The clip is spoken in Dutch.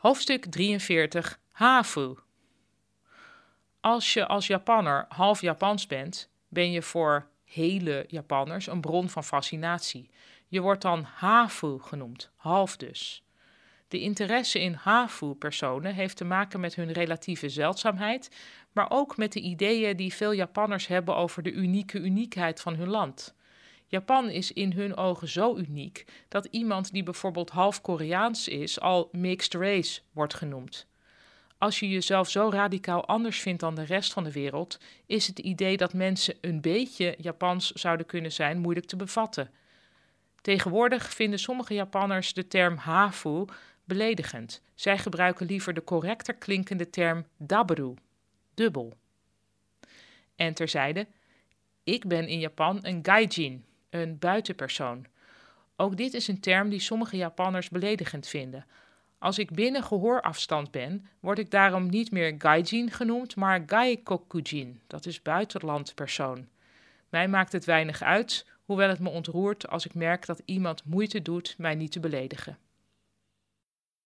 Hoofdstuk 43 Hafu. Als je als Japanner half Japans bent, ben je voor hele Japanners een bron van fascinatie. Je wordt dan Hafu genoemd, half dus. De interesse in Hafu-personen heeft te maken met hun relatieve zeldzaamheid, maar ook met de ideeën die veel Japanners hebben over de unieke uniekheid van hun land. Japan is in hun ogen zo uniek dat iemand die bijvoorbeeld half Koreaans is al mixed race wordt genoemd. Als je jezelf zo radicaal anders vindt dan de rest van de wereld, is het idee dat mensen een beetje Japans zouden kunnen zijn moeilijk te bevatten. Tegenwoordig vinden sommige Japanners de term hafu beledigend. Zij gebruiken liever de correcter klinkende term dabru, dubbel. En terzijde, ik ben in Japan een gaijin, een buitenpersoon. Ook dit is een term die sommige Japanners beledigend vinden. Als ik binnen gehoorafstand ben, word ik daarom niet meer gaijin genoemd, maar gaikokujin, dat is buitenlandpersoon. Mij maakt het weinig uit, hoewel het me ontroert als ik merk dat iemand moeite doet mij niet te beledigen.